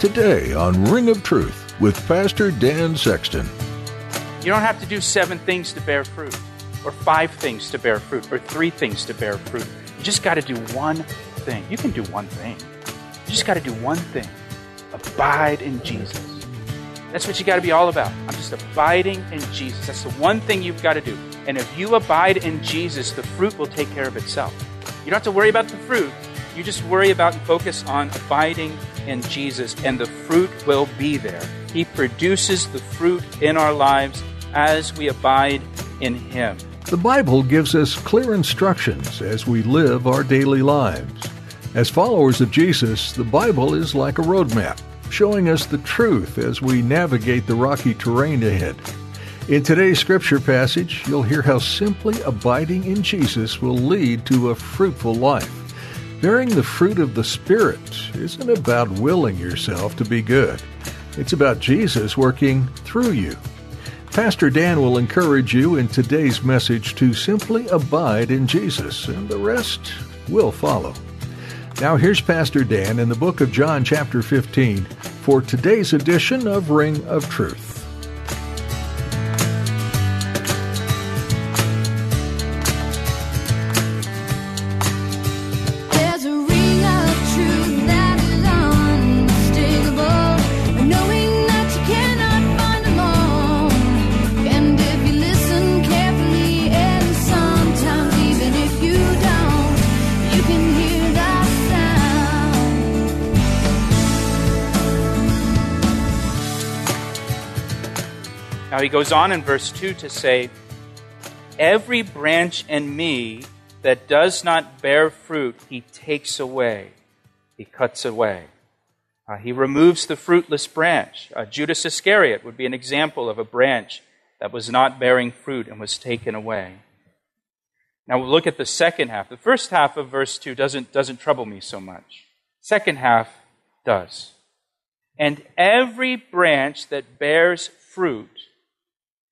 Today on Ring of Truth with Pastor Dan Sexton. You don't have to do seven things to bear fruit, or five things to bear fruit, or three things to bear fruit. You just got to do one thing. You can do one thing. You just got to do one thing abide in Jesus. That's what you got to be all about. I'm just abiding in Jesus. That's the one thing you've got to do. And if you abide in Jesus, the fruit will take care of itself. You don't have to worry about the fruit. You just worry about and focus on abiding in Jesus, and the fruit will be there. He produces the fruit in our lives as we abide in Him. The Bible gives us clear instructions as we live our daily lives. As followers of Jesus, the Bible is like a roadmap, showing us the truth as we navigate the rocky terrain ahead. In today's scripture passage, you'll hear how simply abiding in Jesus will lead to a fruitful life. Bearing the fruit of the Spirit isn't about willing yourself to be good. It's about Jesus working through you. Pastor Dan will encourage you in today's message to simply abide in Jesus, and the rest will follow. Now, here's Pastor Dan in the book of John, chapter 15, for today's edition of Ring of Truth. Goes on in verse 2 to say, Every branch in me that does not bear fruit, he takes away, he cuts away. Uh, he removes the fruitless branch. Uh, Judas Iscariot would be an example of a branch that was not bearing fruit and was taken away. Now we'll look at the second half. The first half of verse 2 doesn't, doesn't trouble me so much. Second half does. And every branch that bears fruit,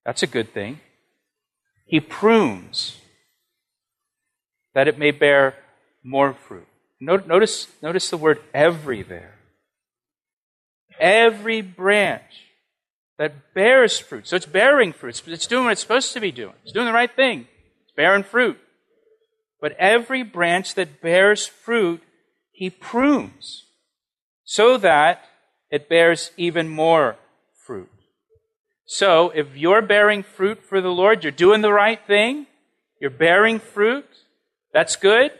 that's a good thing. He prunes that it may bear more fruit. Notice, notice the word every there. Every branch that bears fruit. So it's bearing fruit. It's doing what it's supposed to be doing. It's doing the right thing. It's bearing fruit. But every branch that bears fruit, he prunes so that it bears even more. So, if you're bearing fruit for the Lord, you're doing the right thing, you're bearing fruit, that's good.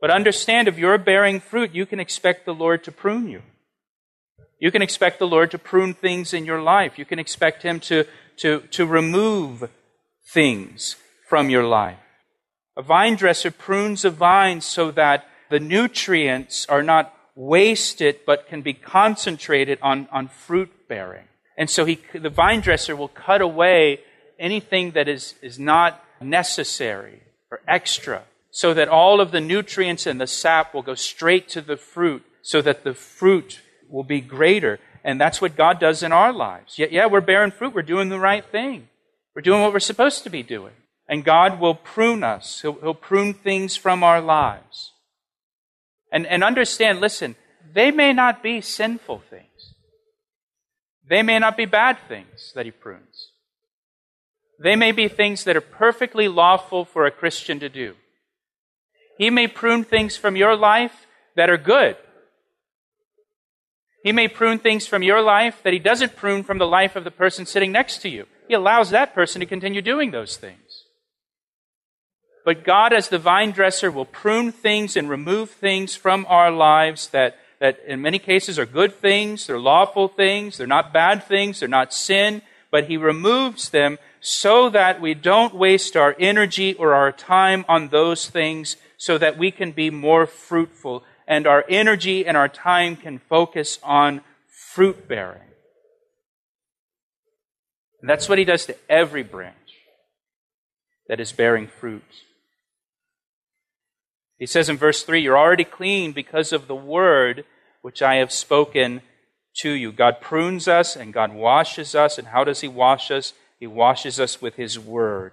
But understand, if you're bearing fruit, you can expect the Lord to prune you. You can expect the Lord to prune things in your life. You can expect Him to, to, to remove things from your life. A vine dresser prunes a vine so that the nutrients are not wasted but can be concentrated on, on fruit bearing. And so he, the vine dresser will cut away anything that is, is not necessary or extra so that all of the nutrients and the sap will go straight to the fruit so that the fruit will be greater. And that's what God does in our lives. Yeah, yeah, we're bearing fruit. We're doing the right thing. We're doing what we're supposed to be doing. And God will prune us. He'll, he'll prune things from our lives. And, and understand, listen, they may not be sinful things. They may not be bad things that he prunes. They may be things that are perfectly lawful for a Christian to do. He may prune things from your life that are good. He may prune things from your life that he doesn't prune from the life of the person sitting next to you. He allows that person to continue doing those things. But God, as the vine dresser, will prune things and remove things from our lives that that in many cases are good things, they're lawful things, they're not bad things, they're not sin, but He removes them so that we don't waste our energy or our time on those things, so that we can be more fruitful and our energy and our time can focus on fruit bearing. And that's what he does to every branch that is bearing fruit. He says in verse 3 You're already clean because of the word which I have spoken to you. God prunes us and God washes us. And how does He wash us? He washes us with His word.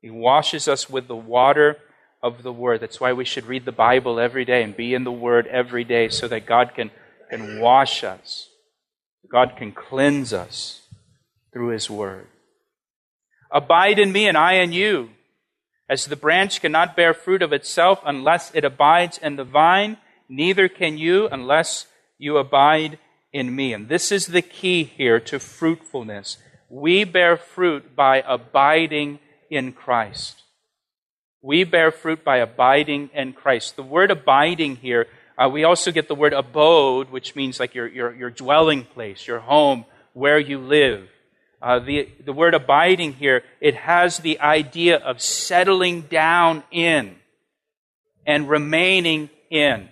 He washes us with the water of the word. That's why we should read the Bible every day and be in the word every day so that God can, can wash us. God can cleanse us through His word. Abide in me and I in you. As the branch cannot bear fruit of itself unless it abides in the vine, neither can you unless you abide in me. And this is the key here to fruitfulness. We bear fruit by abiding in Christ. We bear fruit by abiding in Christ. The word abiding here, uh, we also get the word abode, which means like your, your, your dwelling place, your home, where you live. Uh, the, the word abiding here, it has the idea of settling down in and remaining in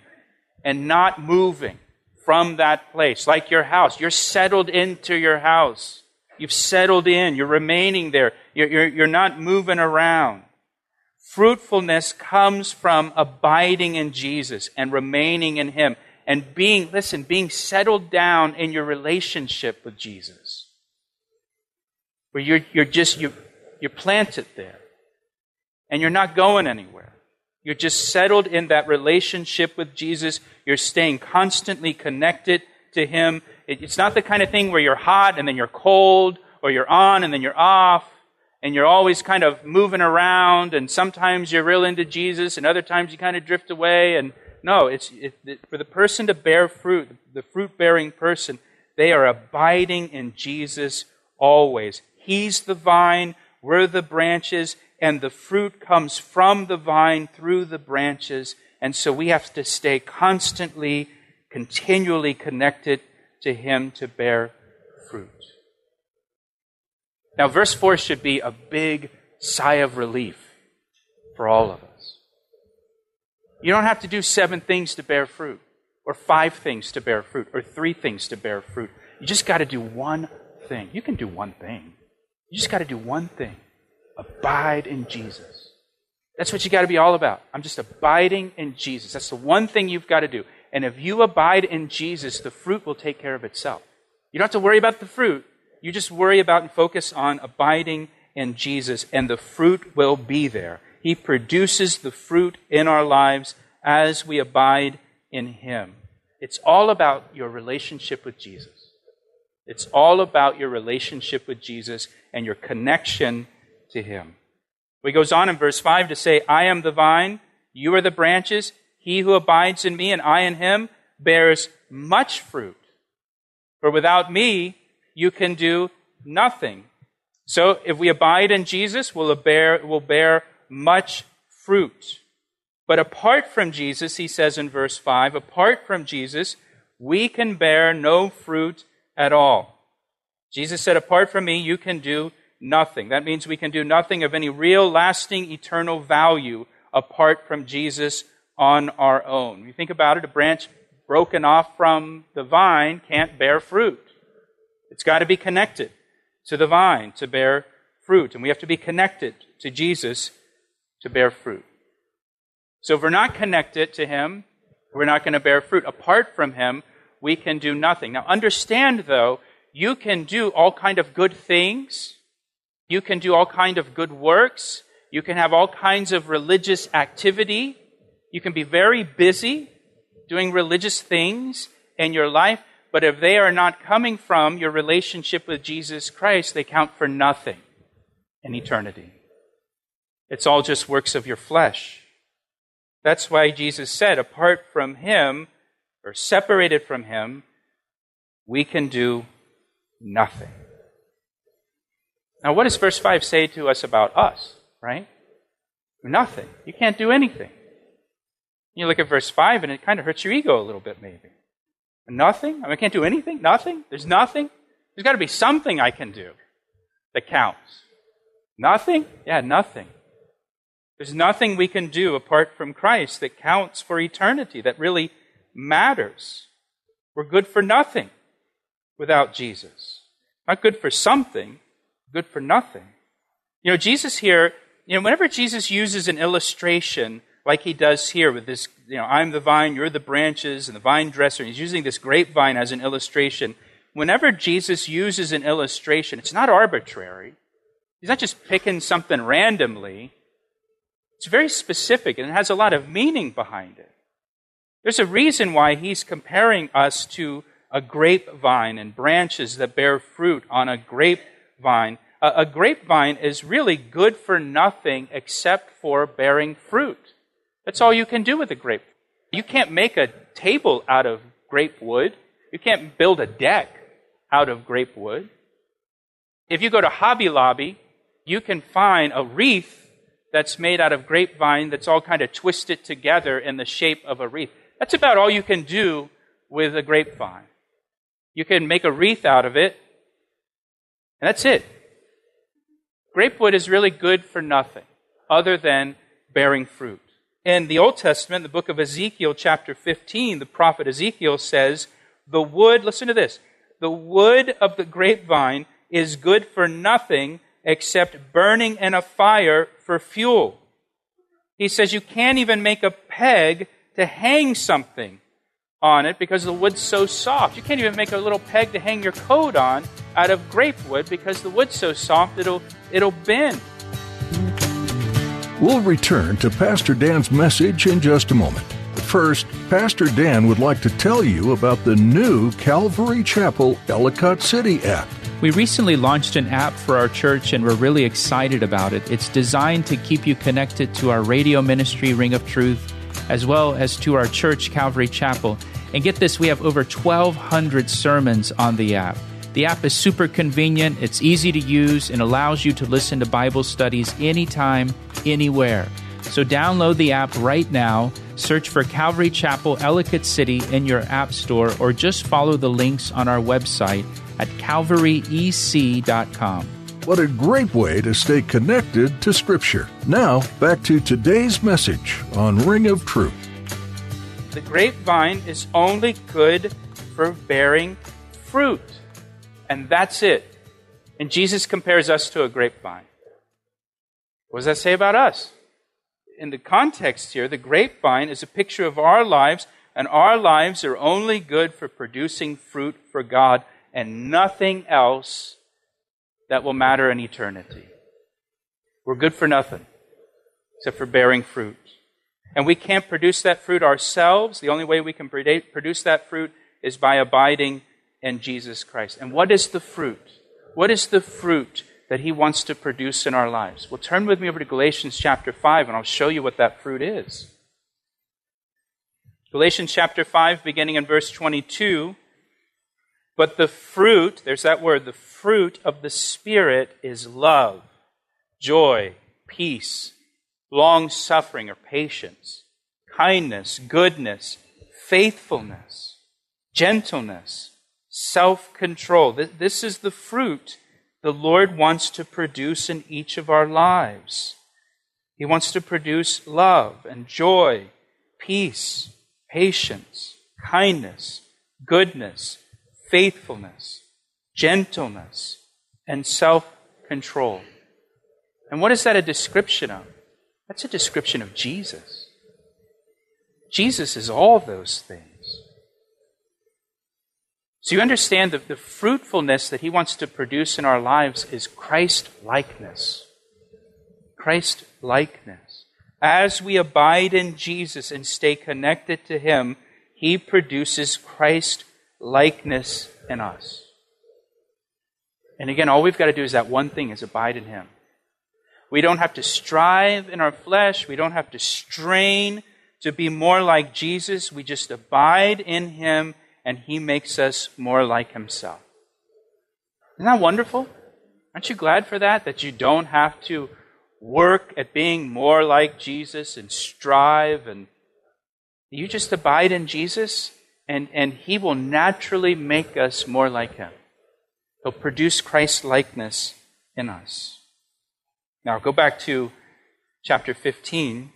and not moving from that place. Like your house. You're settled into your house. You've settled in. You're remaining there. You're, you're, you're not moving around. Fruitfulness comes from abiding in Jesus and remaining in Him and being, listen, being settled down in your relationship with Jesus where you're, you're just, you're, you're planted there and you're not going anywhere. You're just settled in that relationship with Jesus. You're staying constantly connected to Him. It's not the kind of thing where you're hot and then you're cold, or you're on and then you're off, and you're always kind of moving around, and sometimes you're real into Jesus, and other times you kind of drift away. And no, it's it, it, for the person to bear fruit, the fruit bearing person, they are abiding in Jesus always. He's the vine, we're the branches, and the fruit comes from the vine through the branches. And so we have to stay constantly, continually connected to Him to bear fruit. Now, verse 4 should be a big sigh of relief for all of us. You don't have to do seven things to bear fruit, or five things to bear fruit, or three things to bear fruit. You just got to do one thing. You can do one thing. You just got to do one thing abide in Jesus. That's what you got to be all about. I'm just abiding in Jesus. That's the one thing you've got to do. And if you abide in Jesus, the fruit will take care of itself. You don't have to worry about the fruit. You just worry about and focus on abiding in Jesus, and the fruit will be there. He produces the fruit in our lives as we abide in Him. It's all about your relationship with Jesus. It's all about your relationship with Jesus and your connection to Him. He goes on in verse 5 to say, I am the vine, you are the branches. He who abides in me and I in him bears much fruit. For without me, you can do nothing. So if we abide in Jesus, we'll bear, we'll bear much fruit. But apart from Jesus, he says in verse 5, apart from Jesus, we can bear no fruit at all. Jesus said, Apart from me, you can do nothing. That means we can do nothing of any real, lasting, eternal value apart from Jesus on our own. You think about it, a branch broken off from the vine can't bear fruit. It's got to be connected to the vine to bear fruit. And we have to be connected to Jesus to bear fruit. So if we're not connected to Him, we're not going to bear fruit. Apart from Him, we can do nothing. Now understand, though, you can do all kind of good things. You can do all kind of good works. You can have all kinds of religious activity. You can be very busy doing religious things in your life, but if they are not coming from your relationship with Jesus Christ, they count for nothing in eternity. It's all just works of your flesh. That's why Jesus said, apart from Him, or separated from Him, we can do nothing. Now, what does verse 5 say to us about us, right? Nothing. You can't do anything. You look at verse 5 and it kind of hurts your ego a little bit, maybe. Nothing? I, mean, I can't do anything? Nothing? There's nothing? There's got to be something I can do that counts. Nothing? Yeah, nothing. There's nothing we can do apart from Christ that counts for eternity, that really matters. We're good for nothing without Jesus. Not good for something, good for nothing. You know, Jesus here, you know, whenever Jesus uses an illustration like he does here with this, you know, I'm the vine, you're the branches, and the vine dresser, he's using this grapevine as an illustration. Whenever Jesus uses an illustration, it's not arbitrary. He's not just picking something randomly. It's very specific and it has a lot of meaning behind it. There's a reason why he's comparing us to a grapevine and branches that bear fruit on a grapevine. A, a grapevine is really good for nothing except for bearing fruit. That's all you can do with a grape. You can't make a table out of grape wood. You can't build a deck out of grape wood. If you go to Hobby Lobby, you can find a wreath that's made out of grapevine that's all kind of twisted together in the shape of a wreath. That's about all you can do with a grapevine. You can make a wreath out of it, and that's it. Grapewood is really good for nothing other than bearing fruit. In the Old Testament, the book of Ezekiel, chapter 15, the prophet Ezekiel says, The wood, listen to this, the wood of the grapevine is good for nothing except burning in a fire for fuel. He says you can't even make a peg to hang something on it because the wood's so soft. You can't even make a little peg to hang your coat on out of grape wood because the wood's so soft it'll it'll bend. We'll return to Pastor Dan's message in just a moment. First, Pastor Dan would like to tell you about the new Calvary Chapel Ellicott City app. We recently launched an app for our church and we're really excited about it. It's designed to keep you connected to our radio ministry, Ring of Truth, as well as to our church, Calvary Chapel. And get this, we have over 1,200 sermons on the app. The app is super convenient, it's easy to use, and allows you to listen to Bible studies anytime, anywhere. So download the app right now, search for Calvary Chapel Ellicott City in your app store, or just follow the links on our website at calvaryec.com. What a great way to stay connected to Scripture. Now, back to today's message on Ring of Truth. The grapevine is only good for bearing fruit. And that's it. And Jesus compares us to a grapevine. What does that say about us? In the context here, the grapevine is a picture of our lives, and our lives are only good for producing fruit for God and nothing else that will matter in eternity. We're good for nothing except for bearing fruit. And we can't produce that fruit ourselves. The only way we can produce that fruit is by abiding in Jesus Christ. And what is the fruit? What is the fruit that He wants to produce in our lives? Well, turn with me over to Galatians chapter 5, and I'll show you what that fruit is. Galatians chapter 5, beginning in verse 22. But the fruit, there's that word, the fruit of the Spirit is love, joy, peace, long suffering or patience, kindness, goodness, faithfulness, gentleness, self control. This is the fruit the Lord wants to produce in each of our lives. He wants to produce love and joy, peace, patience, kindness, goodness, faithfulness, gentleness, and self control. And what is that a description of? That's a description of Jesus. Jesus is all those things. So you understand that the fruitfulness that he wants to produce in our lives is Christ likeness. Christ likeness. As we abide in Jesus and stay connected to him, he produces Christ likeness in us. And again, all we've got to do is that one thing is abide in Him. We don't have to strive in our flesh. We don't have to strain to be more like Jesus. We just abide in Him and He makes us more like Himself. Isn't that wonderful? Aren't you glad for that? That you don't have to work at being more like Jesus and strive and you just abide in Jesus and, and He will naturally make us more like Him. He'll produce Christ likeness in us. Now, go back to chapter 15,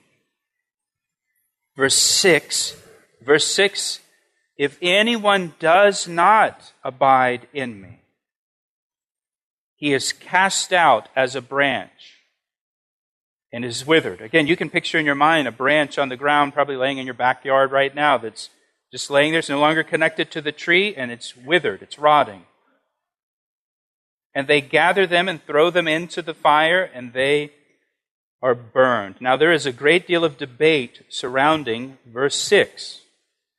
verse 6. Verse 6 If anyone does not abide in me, he is cast out as a branch and is withered. Again, you can picture in your mind a branch on the ground, probably laying in your backyard right now, that's just laying there. It's no longer connected to the tree, and it's withered, it's rotting. And they gather them and throw them into the fire, and they are burned. Now, there is a great deal of debate surrounding verse 6.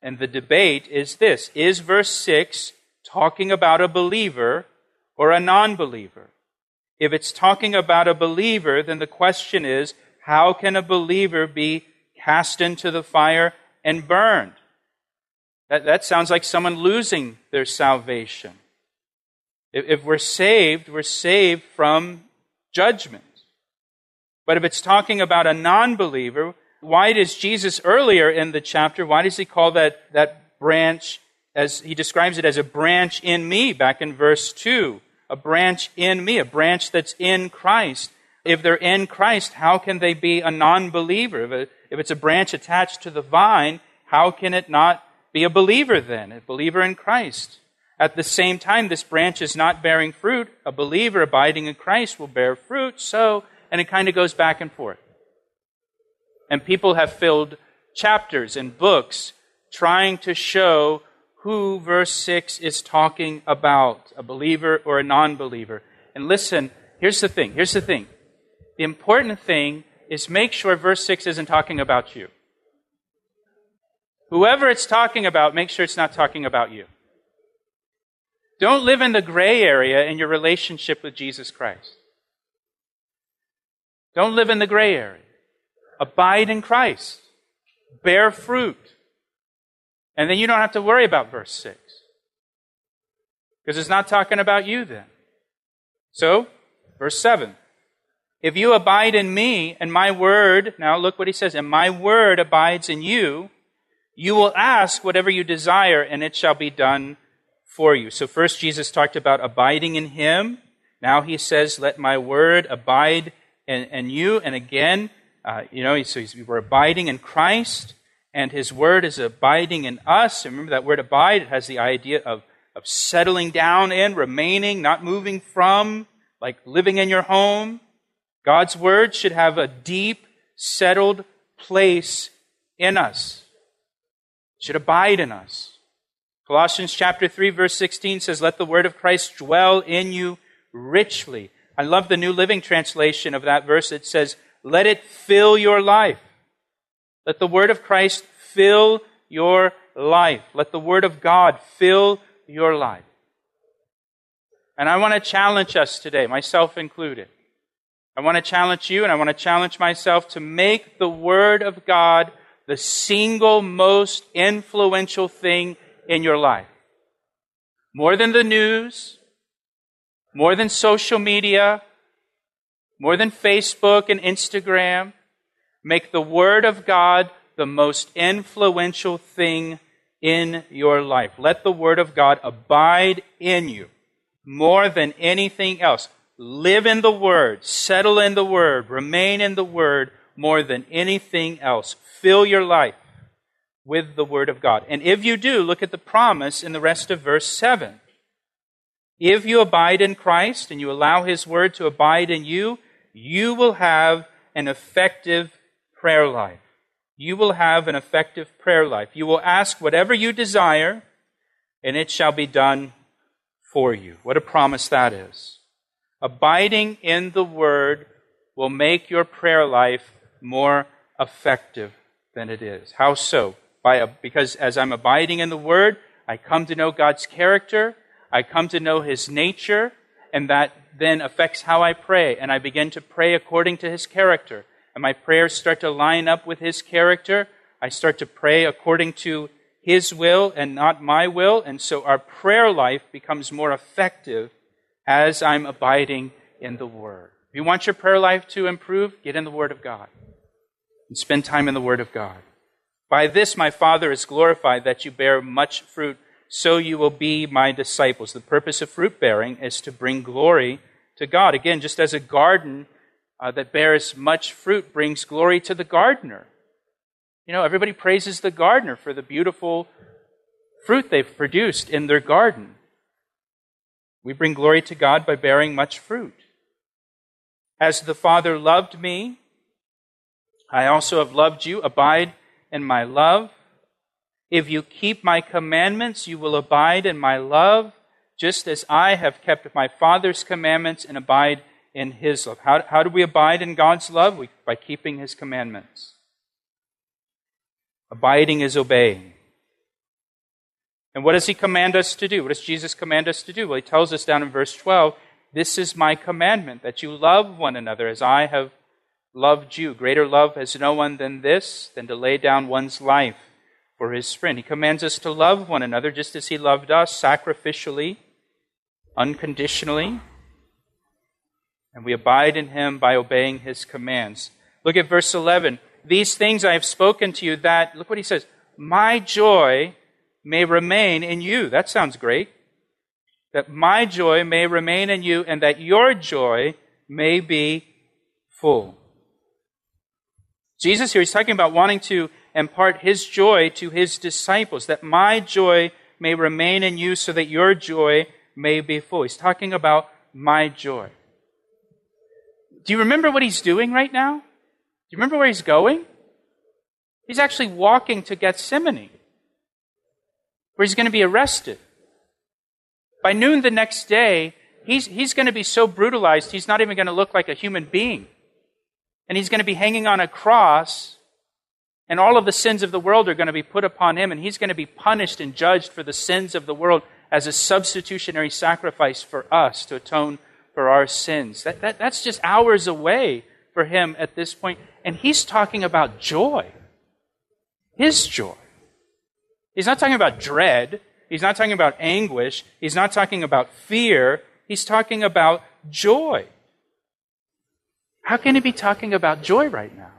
And the debate is this Is verse 6 talking about a believer or a non believer? If it's talking about a believer, then the question is how can a believer be cast into the fire and burned? That, that sounds like someone losing their salvation. If, if we're saved, we're saved from judgment. But if it's talking about a non believer, why does Jesus earlier in the chapter, why does he call that, that branch as he describes it as a branch in me back in verse 2? A branch in me, a branch that's in Christ. If they're in Christ, how can they be a non believer? If it's a branch attached to the vine, how can it not be a believer then? A believer in Christ. At the same time, this branch is not bearing fruit. A believer abiding in Christ will bear fruit. So and it kind of goes back and forth. And people have filled chapters and books trying to show who verse 6 is talking about a believer or a non believer. And listen, here's the thing. Here's the thing. The important thing is make sure verse 6 isn't talking about you. Whoever it's talking about, make sure it's not talking about you. Don't live in the gray area in your relationship with Jesus Christ. Don't live in the gray area. Abide in Christ. Bear fruit. And then you don't have to worry about verse 6. Because it's not talking about you then. So, verse 7. If you abide in me and my word, now look what he says, and my word abides in you, you will ask whatever you desire and it shall be done for you. So first Jesus talked about abiding in him. Now he says, let my word abide in, and you. And again, uh, you know, so we're abiding in Christ, and His Word is abiding in us. And remember that word abide, it has the idea of, of settling down in, remaining, not moving from, like living in your home. God's Word should have a deep, settled place in us. Should abide in us. Colossians chapter 3 verse 16 says, Let the word of Christ dwell in you richly. I love the New Living Translation of that verse. It says, Let it fill your life. Let the Word of Christ fill your life. Let the Word of God fill your life. And I want to challenge us today, myself included. I want to challenge you and I want to challenge myself to make the Word of God the single most influential thing in your life. More than the news, more than social media, more than Facebook and Instagram. Make the Word of God the most influential thing in your life. Let the Word of God abide in you more than anything else. Live in the Word, settle in the Word, remain in the Word more than anything else. Fill your life with the Word of God. And if you do, look at the promise in the rest of verse 7. If you abide in Christ and you allow His Word to abide in you, you will have an effective prayer life. You will have an effective prayer life. You will ask whatever you desire, and it shall be done for you. What a promise that is. Abiding in the Word will make your prayer life more effective than it is. How so? By a, because as I'm abiding in the Word, I come to know God's character. I come to know His nature, and that then affects how I pray. And I begin to pray according to His character. And my prayers start to line up with His character. I start to pray according to His will and not my will. And so our prayer life becomes more effective as I'm abiding in the Word. If you want your prayer life to improve, get in the Word of God and spend time in the Word of God. By this my Father is glorified that you bear much fruit so you will be my disciples. The purpose of fruit bearing is to bring glory to God. Again, just as a garden uh, that bears much fruit brings glory to the gardener. You know, everybody praises the gardener for the beautiful fruit they've produced in their garden. We bring glory to God by bearing much fruit. As the Father loved me, I also have loved you. Abide in my love. If you keep my commandments, you will abide in my love, just as I have kept my Father's commandments and abide in his love. How, how do we abide in God's love? We, by keeping his commandments. Abiding is obeying. And what does he command us to do? What does Jesus command us to do? Well, he tells us down in verse 12, This is my commandment, that you love one another as I have loved you. Greater love has no one than this, than to lay down one's life for his friend. He commands us to love one another just as he loved us sacrificially, unconditionally. And we abide in him by obeying his commands. Look at verse 11. These things I have spoken to you that, look what he says, my joy may remain in you. That sounds great. That my joy may remain in you and that your joy may be full. Jesus here, he's talking about wanting to impart his joy to his disciples, that my joy may remain in you so that your joy may be full. He's talking about my joy. Do you remember what he's doing right now? Do you remember where he's going? He's actually walking to Gethsemane, where he's going to be arrested. By noon the next day, he's, he's going to be so brutalized, he's not even going to look like a human being. And he's going to be hanging on a cross, and all of the sins of the world are going to be put upon him, and he's going to be punished and judged for the sins of the world as a substitutionary sacrifice for us to atone for our sins. That, that, that's just hours away for him at this point. And he's talking about joy. His joy. He's not talking about dread. He's not talking about anguish. He's not talking about fear. He's talking about joy. How can he be talking about joy right now?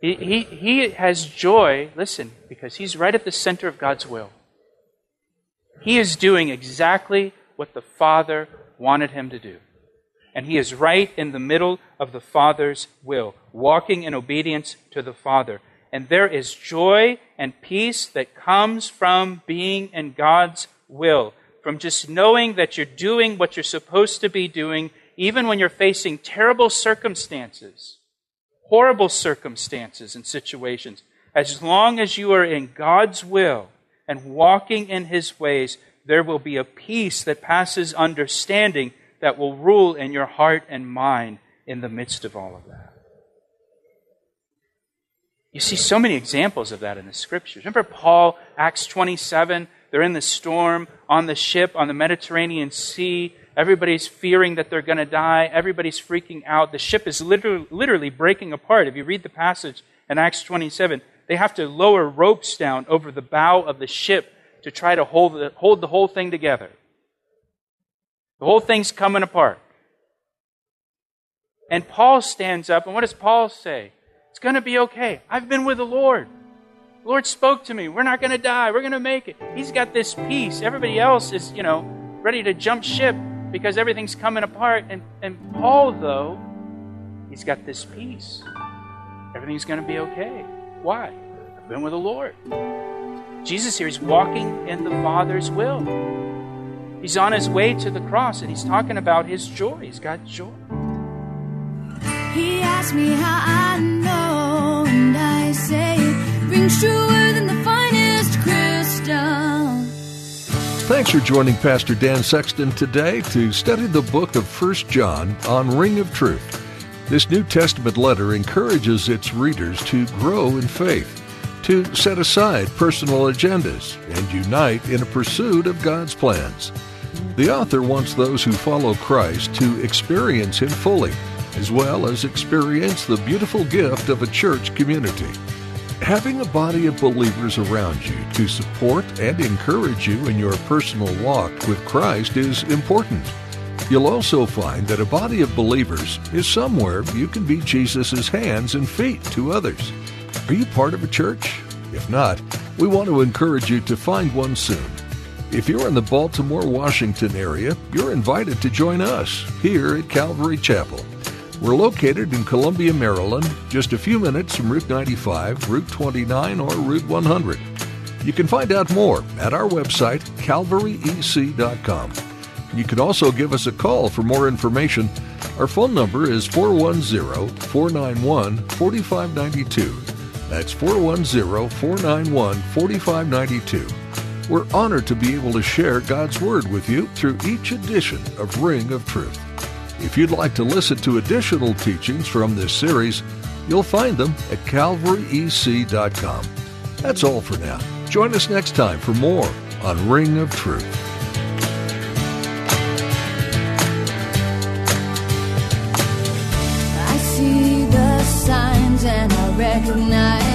He, he, he has joy, listen, because he's right at the center of God's will. He is doing exactly what the Father wanted him to do. And he is right in the middle of the Father's will, walking in obedience to the Father. And there is joy and peace that comes from being in God's will, from just knowing that you're doing what you're supposed to be doing, even when you're facing terrible circumstances, horrible circumstances and situations. As long as you are in God's will and walking in His ways, there will be a peace that passes understanding that will rule in your heart and mind in the midst of all of that. You see so many examples of that in the scriptures. Remember Paul, Acts 27? They're in the storm on the ship on the Mediterranean Sea. Everybody's fearing that they're going to die. Everybody's freaking out. The ship is literally, literally breaking apart. If you read the passage in Acts 27, they have to lower ropes down over the bow of the ship to try to hold the, hold the whole thing together. The whole thing's coming apart. And Paul stands up, and what does Paul say? It's going to be okay. I've been with the Lord. The Lord spoke to me. We're not going to die. We're going to make it. He's got this peace. Everybody else is, you know, ready to jump ship because everything's coming apart. And, and Paul, though, he's got this peace. Everything's going to be okay. Why? I've been with the Lord. Jesus here is walking in the Father's will. He's on his way to the cross and he's talking about his joy. He's got joy. He asked me how I know, and I say it rings Thanks for joining Pastor Dan Sexton today to study the book of 1 John on Ring of Truth. This New Testament letter encourages its readers to grow in faith to set aside personal agendas and unite in a pursuit of God's plans. The author wants those who follow Christ to experience Him fully, as well as experience the beautiful gift of a church community. Having a body of believers around you to support and encourage you in your personal walk with Christ is important. You'll also find that a body of believers is somewhere you can be Jesus' hands and feet to others. Are you part of a church? If not, we want to encourage you to find one soon. If you're in the Baltimore, Washington area, you're invited to join us here at Calvary Chapel. We're located in Columbia, Maryland, just a few minutes from Route 95, Route 29, or Route 100. You can find out more at our website, calvaryec.com. You can also give us a call for more information. Our phone number is 410 491 4592. That's 410 491 4592. We're honored to be able to share God's Word with you through each edition of Ring of Truth. If you'd like to listen to additional teachings from this series, you'll find them at calvaryec.com. That's all for now. Join us next time for more on Ring of Truth. I see the signs and I recognize